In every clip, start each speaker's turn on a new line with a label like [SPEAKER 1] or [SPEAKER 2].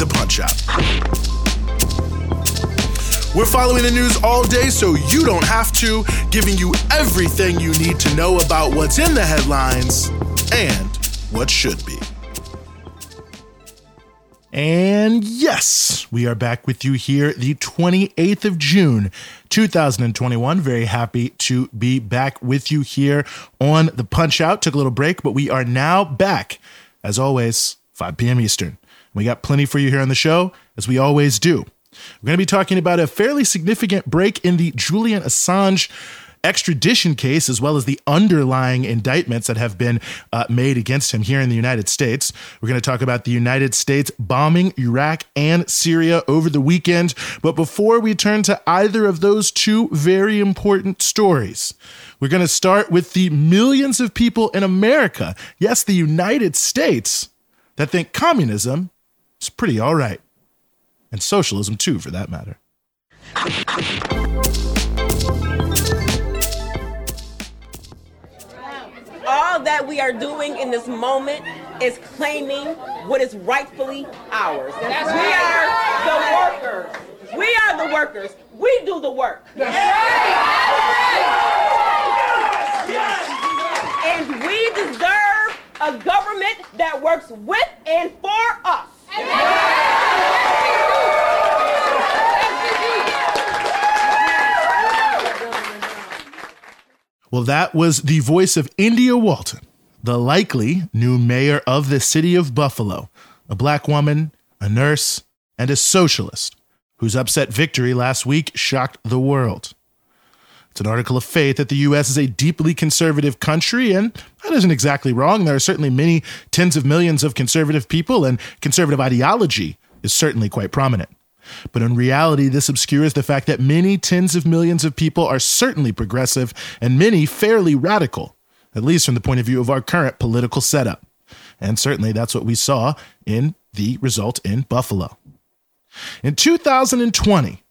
[SPEAKER 1] the Punch Out. We're following the news all day so you don't have to, giving you everything you need to know about what's in the headlines and what should be. And yes, we are back with you here the 28th of June, 2021. Very happy to be back with you here on the Punch Out. Took a little break, but we are now back, as always, 5 p.m. Eastern. We got plenty for you here on the show, as we always do. We're going to be talking about a fairly significant break in the Julian Assange extradition case, as well as the underlying indictments that have been uh, made against him here in the United States. We're going to talk about the United States bombing Iraq and Syria over the weekend. But before we turn to either of those two very important stories, we're going to start with the millions of people in America, yes, the United States, that think communism is pretty all right. And socialism, too, for that matter.
[SPEAKER 2] all that we are doing in this moment is claiming what is rightfully ours. we are the workers. We are the workers. We do the work. And we deserve a government that works with and for us.
[SPEAKER 1] Well, that was the voice of India Walton, the likely new mayor of the city of Buffalo, a black woman, a nurse, and a socialist whose upset victory last week shocked the world. It's an article of faith that the U.S. is a deeply conservative country, and that isn't exactly wrong. There are certainly many tens of millions of conservative people, and conservative ideology is certainly quite prominent. But in reality, this obscures the fact that many tens of millions of people are certainly progressive and many fairly radical, at least from the point of view of our current political setup. And certainly that's what we saw in the result in Buffalo. In 2020,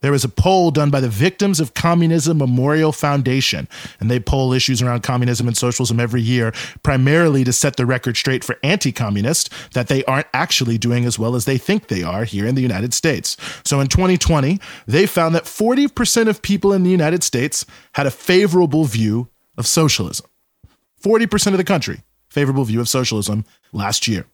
[SPEAKER 1] there was a poll done by the Victims of Communism Memorial Foundation, and they poll issues around communism and socialism every year, primarily to set the record straight for anti communists that they aren't actually doing as well as they think they are here in the United States. So in 2020, they found that 40% of people in the United States had a favorable view of socialism. 40% of the country, favorable view of socialism last year.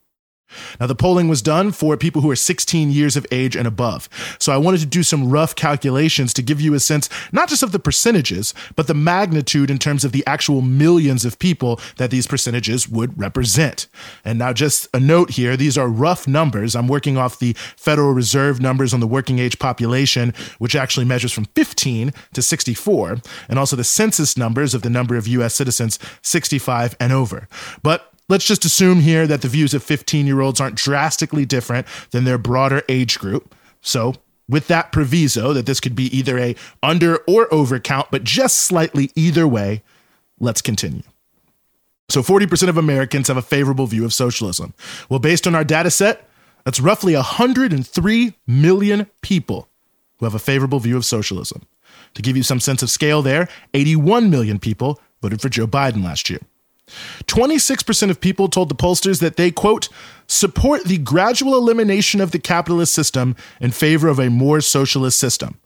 [SPEAKER 1] Now, the polling was done for people who are 16 years of age and above. So I wanted to do some rough calculations to give you a sense, not just of the percentages, but the magnitude in terms of the actual millions of people that these percentages would represent. And now, just a note here these are rough numbers. I'm working off the Federal Reserve numbers on the working age population, which actually measures from 15 to 64, and also the census numbers of the number of U.S. citizens 65 and over. But Let's just assume here that the views of 15 year olds aren't drastically different than their broader age group. So, with that proviso that this could be either a under or over count, but just slightly either way, let's continue. So, 40% of Americans have a favorable view of socialism. Well, based on our data set, that's roughly 103 million people who have a favorable view of socialism. To give you some sense of scale there, 81 million people voted for Joe Biden last year. 26% of people told the pollsters that they, quote, support the gradual elimination of the capitalist system in favor of a more socialist system.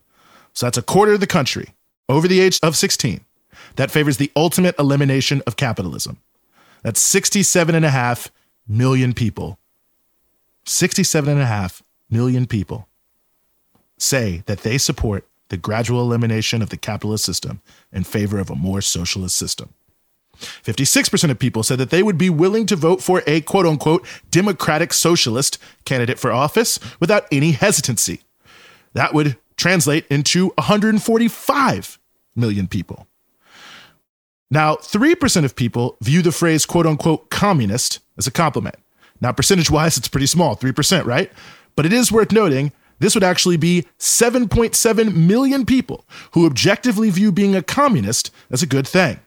[SPEAKER 1] So that's a quarter of the country over the age of 16 that favors the ultimate elimination of capitalism. That's 67.5 million people. 67.5 million people say that they support the gradual elimination of the capitalist system in favor of a more socialist system. 56% of people said that they would be willing to vote for a quote unquote democratic socialist candidate for office without any hesitancy. That would translate into 145 million people. Now, 3% of people view the phrase quote unquote communist as a compliment. Now, percentage wise, it's pretty small, 3%, right? But it is worth noting this would actually be 7.7 million people who objectively view being a communist as a good thing.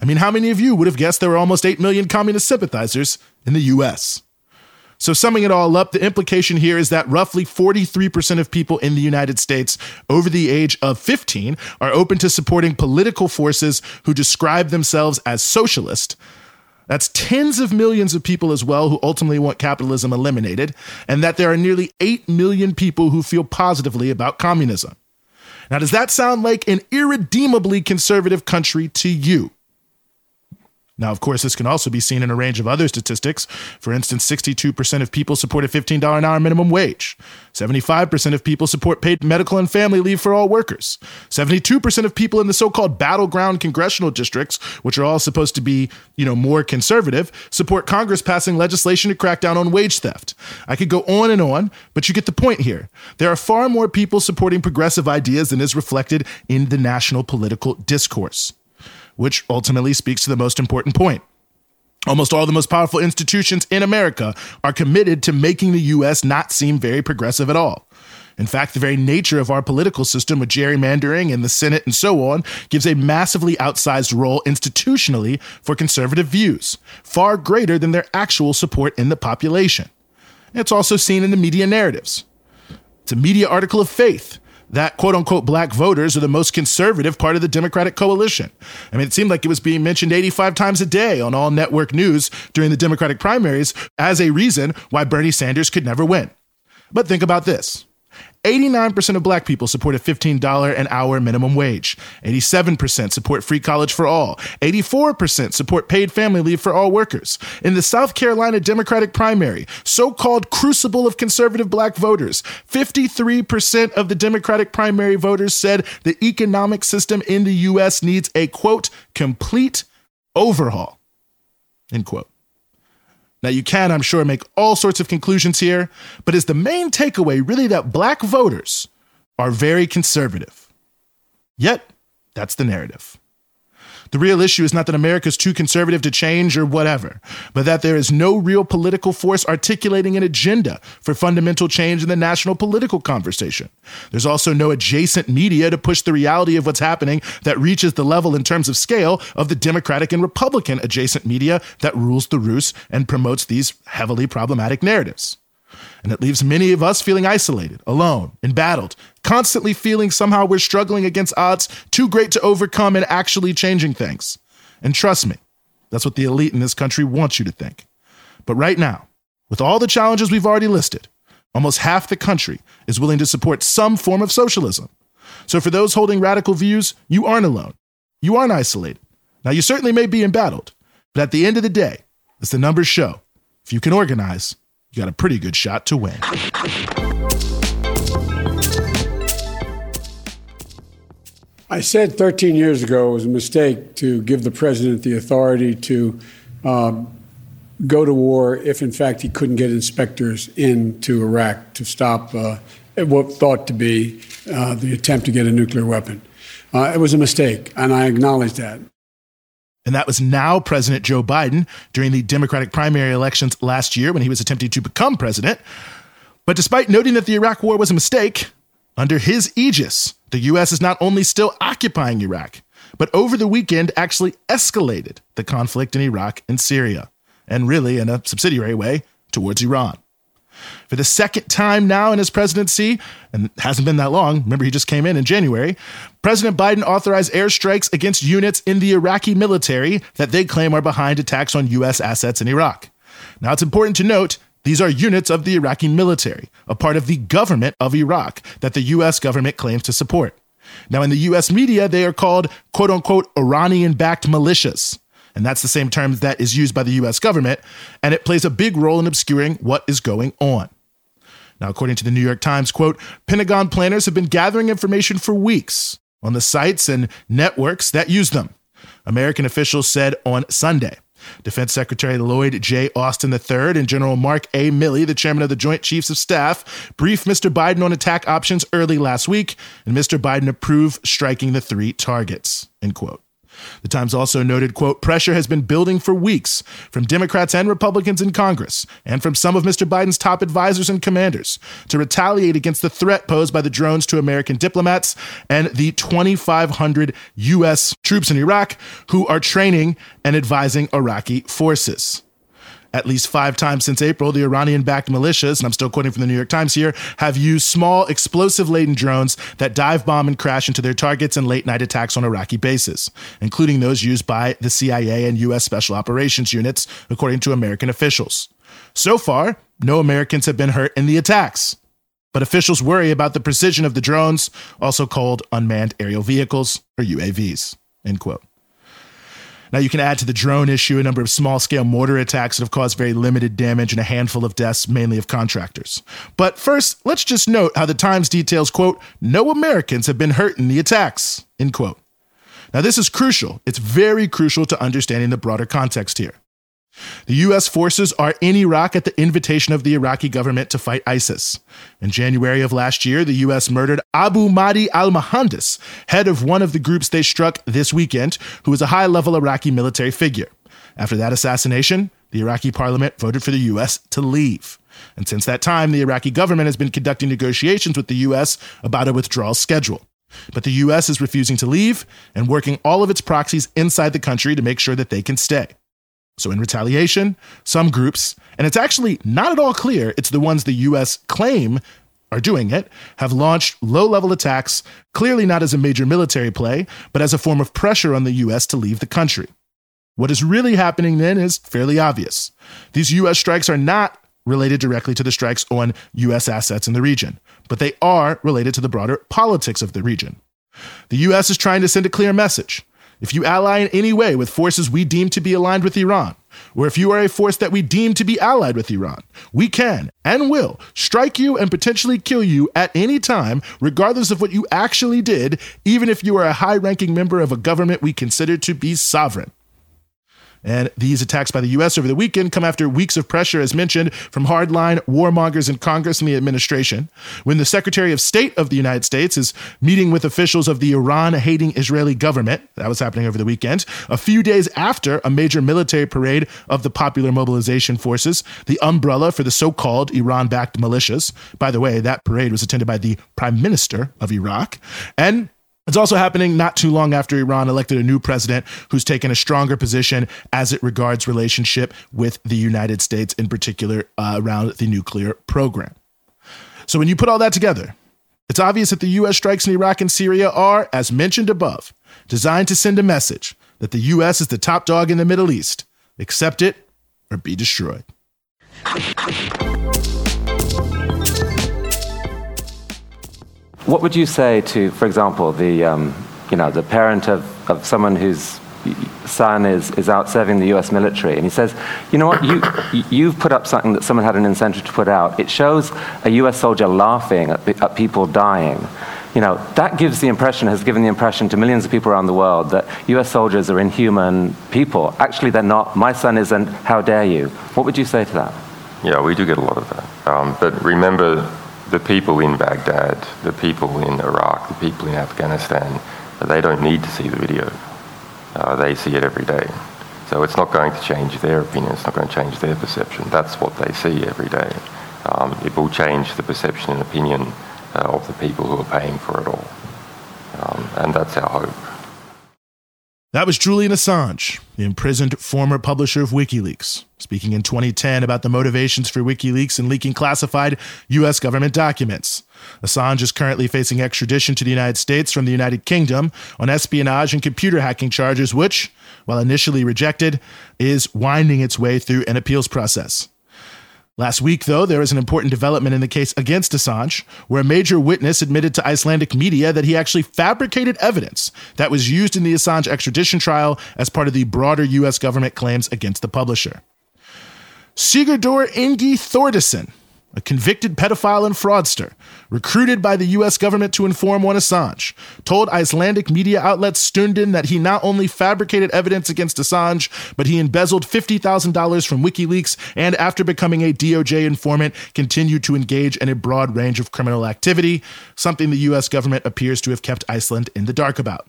[SPEAKER 1] I mean, how many of you would have guessed there were almost 8 million communist sympathizers in the US? So, summing it all up, the implication here is that roughly 43% of people in the United States over the age of 15 are open to supporting political forces who describe themselves as socialist. That's tens of millions of people as well who ultimately want capitalism eliminated, and that there are nearly 8 million people who feel positively about communism. Now, does that sound like an irredeemably conservative country to you? Now, of course, this can also be seen in a range of other statistics. For instance, 62% of people support a $15 an hour minimum wage. 75% of people support paid medical and family leave for all workers. 72% of people in the so-called battleground congressional districts, which are all supposed to be, you know, more conservative, support Congress passing legislation to crack down on wage theft. I could go on and on, but you get the point here. There are far more people supporting progressive ideas than is reflected in the national political discourse which ultimately speaks to the most important point. Almost all the most powerful institutions in America are committed to making the U.S. not seem very progressive at all. In fact, the very nature of our political system with gerrymandering and the Senate and so on gives a massively outsized role institutionally for conservative views, far greater than their actual support in the population. It's also seen in the media narratives. It's a media article of faith that quote unquote black voters are the most conservative part of the Democratic coalition. I mean, it seemed like it was being mentioned 85 times a day on all network news during the Democratic primaries as a reason why Bernie Sanders could never win. But think about this 89% of black people support a $15 an hour minimum wage. 87% support free college for all. 84% support paid family leave for all workers. In the South Carolina Democratic primary, so called crucible of conservative black voters, 53% of the Democratic primary voters said the economic system in the U.S. needs a quote, complete overhaul, end quote. Now, you can, I'm sure, make all sorts of conclusions here, but is the main takeaway really that black voters are very conservative? Yet, that's the narrative. The real issue is not that America is too conservative to change or whatever, but that there is no real political force articulating an agenda for fundamental change in the national political conversation. There's also no adjacent media to push the reality of what's happening that reaches the level in terms of scale of the Democratic and Republican adjacent media that rules the roost and promotes these heavily problematic narratives. And it leaves many of us feeling isolated, alone, embattled, constantly feeling somehow we're struggling against odds too great to overcome and actually changing things. And trust me, that's what the elite in this country wants you to think. But right now, with all the challenges we've already listed, almost half the country is willing to support some form of socialism. So for those holding radical views, you aren't alone. You aren't isolated. Now, you certainly may be embattled, but at the end of the day, as the numbers show, if you can organize, you got a pretty good shot to win.
[SPEAKER 3] I said 13 years ago it was a mistake to give the president the authority to um, go to war if, in fact, he couldn't get inspectors into Iraq to stop uh, what thought to be uh, the attempt to get a nuclear weapon. Uh, it was a mistake, and I acknowledge that.
[SPEAKER 1] And that was now President Joe Biden during the Democratic primary elections last year when he was attempting to become president. But despite noting that the Iraq war was a mistake, under his aegis, the U.S. is not only still occupying Iraq, but over the weekend actually escalated the conflict in Iraq and Syria, and really, in a subsidiary way, towards Iran. For the second time now in his presidency, and hasn't been that long, remember he just came in in January, President Biden authorized airstrikes against units in the Iraqi military that they claim are behind attacks on U.S. assets in Iraq. Now, it's important to note these are units of the Iraqi military, a part of the government of Iraq that the U.S. government claims to support. Now, in the U.S. media, they are called quote unquote Iranian backed militias. And that's the same term that is used by the US government, and it plays a big role in obscuring what is going on. Now, according to the New York Times, quote, Pentagon planners have been gathering information for weeks on the sites and networks that use them. American officials said on Sunday. Defense Secretary Lloyd J. Austin III and General Mark A. Milley, the chairman of the Joint Chiefs of Staff, briefed Mr. Biden on attack options early last week, and Mr. Biden approved striking the three targets. End quote. The Times also noted, quote, pressure has been building for weeks from Democrats and Republicans in Congress and from some of Mr. Biden's top advisors and commanders to retaliate against the threat posed by the drones to American diplomats and the 2,500 U.S. troops in Iraq who are training and advising Iraqi forces. At least five times since April, the Iranian backed militias, and I'm still quoting from the New York Times here, have used small explosive laden drones that dive bomb and crash into their targets in late night attacks on Iraqi bases, including those used by the CIA and U.S. Special Operations units, according to American officials. So far, no Americans have been hurt in the attacks. But officials worry about the precision of the drones, also called unmanned aerial vehicles or UAVs. End quote. Now, you can add to the drone issue a number of small scale mortar attacks that have caused very limited damage and a handful of deaths, mainly of contractors. But first, let's just note how the Times details, quote, no Americans have been hurt in the attacks, end quote. Now, this is crucial. It's very crucial to understanding the broader context here. The U.S. forces are in Iraq at the invitation of the Iraqi government to fight ISIS. In January of last year, the U.S. murdered Abu Mahdi al Muhandis, head of one of the groups they struck this weekend, who was a high level Iraqi military figure. After that assassination, the Iraqi parliament voted for the U.S. to leave. And since that time, the Iraqi government has been conducting negotiations with the U.S. about a withdrawal schedule. But the U.S. is refusing to leave and working all of its proxies inside the country to make sure that they can stay. So, in retaliation, some groups, and it's actually not at all clear it's the ones the US claim are doing it, have launched low level attacks, clearly not as a major military play, but as a form of pressure on the US to leave the country. What is really happening then is fairly obvious. These US strikes are not related directly to the strikes on US assets in the region, but they are related to the broader politics of the region. The US is trying to send a clear message. If you ally in any way with forces we deem to be aligned with Iran, or if you are a force that we deem to be allied with Iran, we can and will strike you and potentially kill you at any time, regardless of what you actually did, even if you are a high ranking member of a government we consider to be sovereign. And these attacks by the U.S. over the weekend come after weeks of pressure, as mentioned, from hardline warmongers in Congress and the administration. When the Secretary of State of the United States is meeting with officials of the Iran hating Israeli government, that was happening over the weekend, a few days after a major military parade of the Popular Mobilization Forces, the umbrella for the so called Iran backed militias. By the way, that parade was attended by the Prime Minister of Iraq. And it's also happening not too long after Iran elected a new president who's taken a stronger position as it regards relationship with the United States, in particular uh, around the nuclear program. So when you put all that together, it's obvious that the U.S. strikes in Iraq and Syria are, as mentioned above, designed to send a message that the U.S. is the top dog in the Middle East. Accept it or be destroyed.
[SPEAKER 4] What would you say to, for example, the, um, you know, the parent of, of someone whose son is, is out serving the US military, and he says, you know what, you, you've put up something that someone had an incentive to put out. It shows a US soldier laughing at, at people dying. You know, that gives the impression, has given the impression to millions of people around the world that US soldiers are inhuman people. Actually, they're not. My son isn't. How dare you? What would you say to that?
[SPEAKER 5] Yeah, we do get a lot of that. Um, but remember, the people in Baghdad, the people in Iraq, the people in Afghanistan, they don't need to see the video. Uh, they see it every day. So it's not going to change their opinion, it's not going to change their perception. That's what they see every day. Um, it will change the perception and opinion uh, of the people who are paying for it all. Um, and that's our hope.
[SPEAKER 1] That was Julian Assange, the imprisoned former publisher of WikiLeaks, speaking in 2010 about the motivations for WikiLeaks and leaking classified U.S. government documents. Assange is currently facing extradition to the United States from the United Kingdom on espionage and computer hacking charges, which, while initially rejected, is winding its way through an appeals process. Last week, though, there was an important development in the case against Assange, where a major witness admitted to Icelandic media that he actually fabricated evidence that was used in the Assange extradition trial as part of the broader U.S. government claims against the publisher. Sigurdur Ingi Thordarson a convicted pedophile and fraudster, recruited by the US government to inform on Assange, told Icelandic media outlet Stundin that he not only fabricated evidence against Assange, but he embezzled $50,000 from WikiLeaks and, after becoming a DOJ informant, continued to engage in a broad range of criminal activity, something the US government appears to have kept Iceland in the dark about.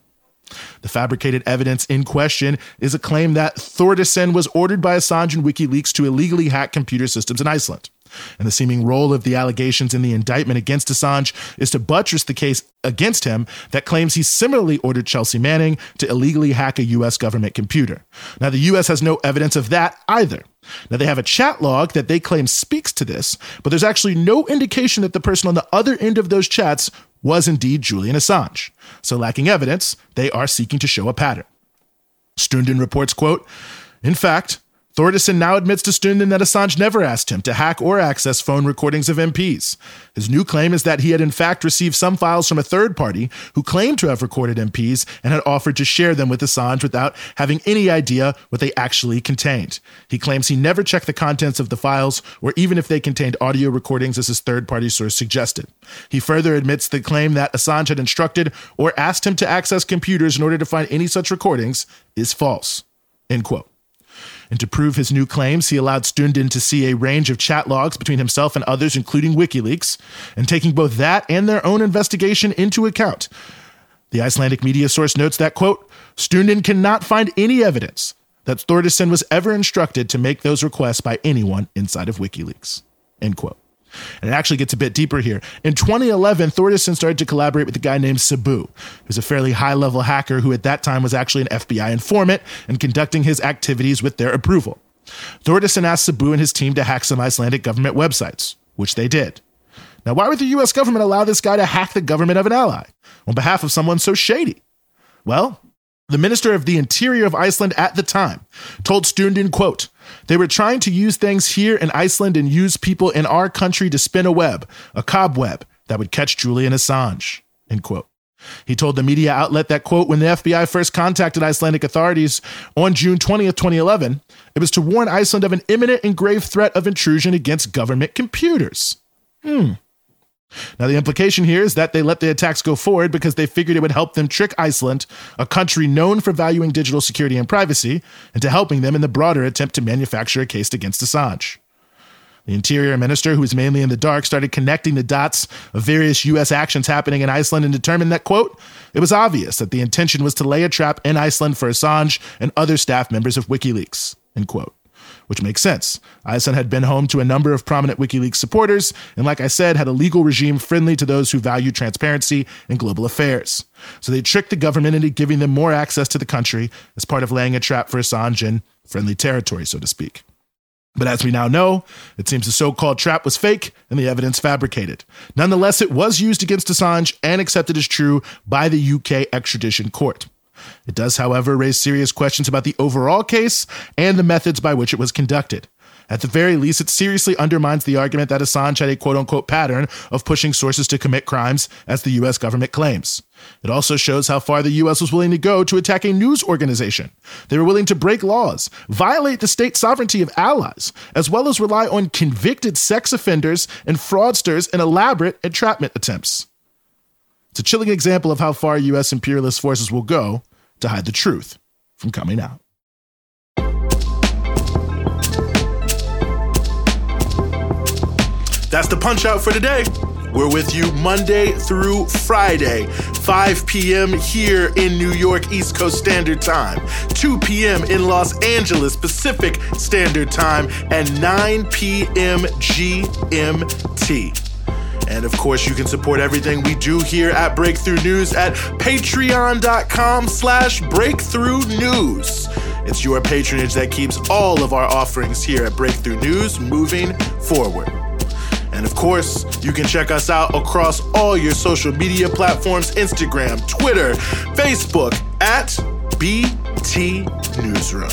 [SPEAKER 1] The fabricated evidence in question is a claim that Thordarson was ordered by Assange and WikiLeaks to illegally hack computer systems in Iceland. And the seeming role of the allegations in the indictment against Assange is to buttress the case against him that claims he similarly ordered Chelsea Manning to illegally hack a U.S. government computer. Now, the U.S. has no evidence of that either. Now, they have a chat log that they claim speaks to this, but there's actually no indication that the person on the other end of those chats was indeed Julian Assange. So, lacking evidence, they are seeking to show a pattern. Stundin reports, quote, In fact, Thordarson now admits to Stundin that Assange never asked him to hack or access phone recordings of MPs. His new claim is that he had in fact received some files from a third party who claimed to have recorded MPs and had offered to share them with Assange without having any idea what they actually contained. He claims he never checked the contents of the files or even if they contained audio recordings as his third party source suggested. He further admits the claim that Assange had instructed or asked him to access computers in order to find any such recordings is false. End quote. And to prove his new claims, he allowed Stundin to see a range of chat logs between himself and others, including WikiLeaks, and taking both that and their own investigation into account. The Icelandic media source notes that, quote, Stundin cannot find any evidence that Thordarson was ever instructed to make those requests by anyone inside of WikiLeaks, end quote. And it actually gets a bit deeper here. In 2011, Thordarson started to collaborate with a guy named Sabu, who's a fairly high level hacker who at that time was actually an FBI informant and conducting his activities with their approval. Thordarson asked Sabu and his team to hack some Icelandic government websites, which they did. Now, why would the US government allow this guy to hack the government of an ally on behalf of someone so shady? Well, the Minister of the Interior of Iceland at the time told Stundin, quote, they were trying to use things here in Iceland and use people in our country to spin a web, a cobweb, that would catch Julian Assange, end quote. He told the media outlet that, quote, when the FBI first contacted Icelandic authorities on June 20th, 2011, it was to warn Iceland of an imminent and grave threat of intrusion against government computers. Hmm. Now, the implication here is that they let the attacks go forward because they figured it would help them trick Iceland, a country known for valuing digital security and privacy, into helping them in the broader attempt to manufacture a case against Assange. The interior minister, who was mainly in the dark, started connecting the dots of various U.S. actions happening in Iceland and determined that, quote, it was obvious that the intention was to lay a trap in Iceland for Assange and other staff members of WikiLeaks, end quote which makes sense. Iceland had been home to a number of prominent WikiLeaks supporters, and like I said, had a legal regime friendly to those who value transparency and global affairs. So they tricked the government into giving them more access to the country as part of laying a trap for Assange in friendly territory, so to speak. But as we now know, it seems the so called trap was fake and the evidence fabricated. Nonetheless, it was used against Assange and accepted as true by the UK extradition court. It does, however, raise serious questions about the overall case and the methods by which it was conducted. At the very least, it seriously undermines the argument that Assange had a quote unquote pattern of pushing sources to commit crimes, as the US government claims. It also shows how far the US was willing to go to attack a news organization. They were willing to break laws, violate the state sovereignty of allies, as well as rely on convicted sex offenders and fraudsters in elaborate entrapment attempts. It's a chilling example of how far US imperialist forces will go to hide the truth from coming out. That's the punch out for today. We're with you Monday through Friday, 5 p.m. here in New York East Coast Standard Time, 2 p.m. in Los Angeles Pacific Standard Time, and 9 p.m. GMT. And of course, you can support everything we do here at Breakthrough News at patreon.com slash breakthrough news. It's your patronage that keeps all of our offerings here at Breakthrough News moving forward. And of course, you can check us out across all your social media platforms Instagram, Twitter, Facebook at BT Newsroom.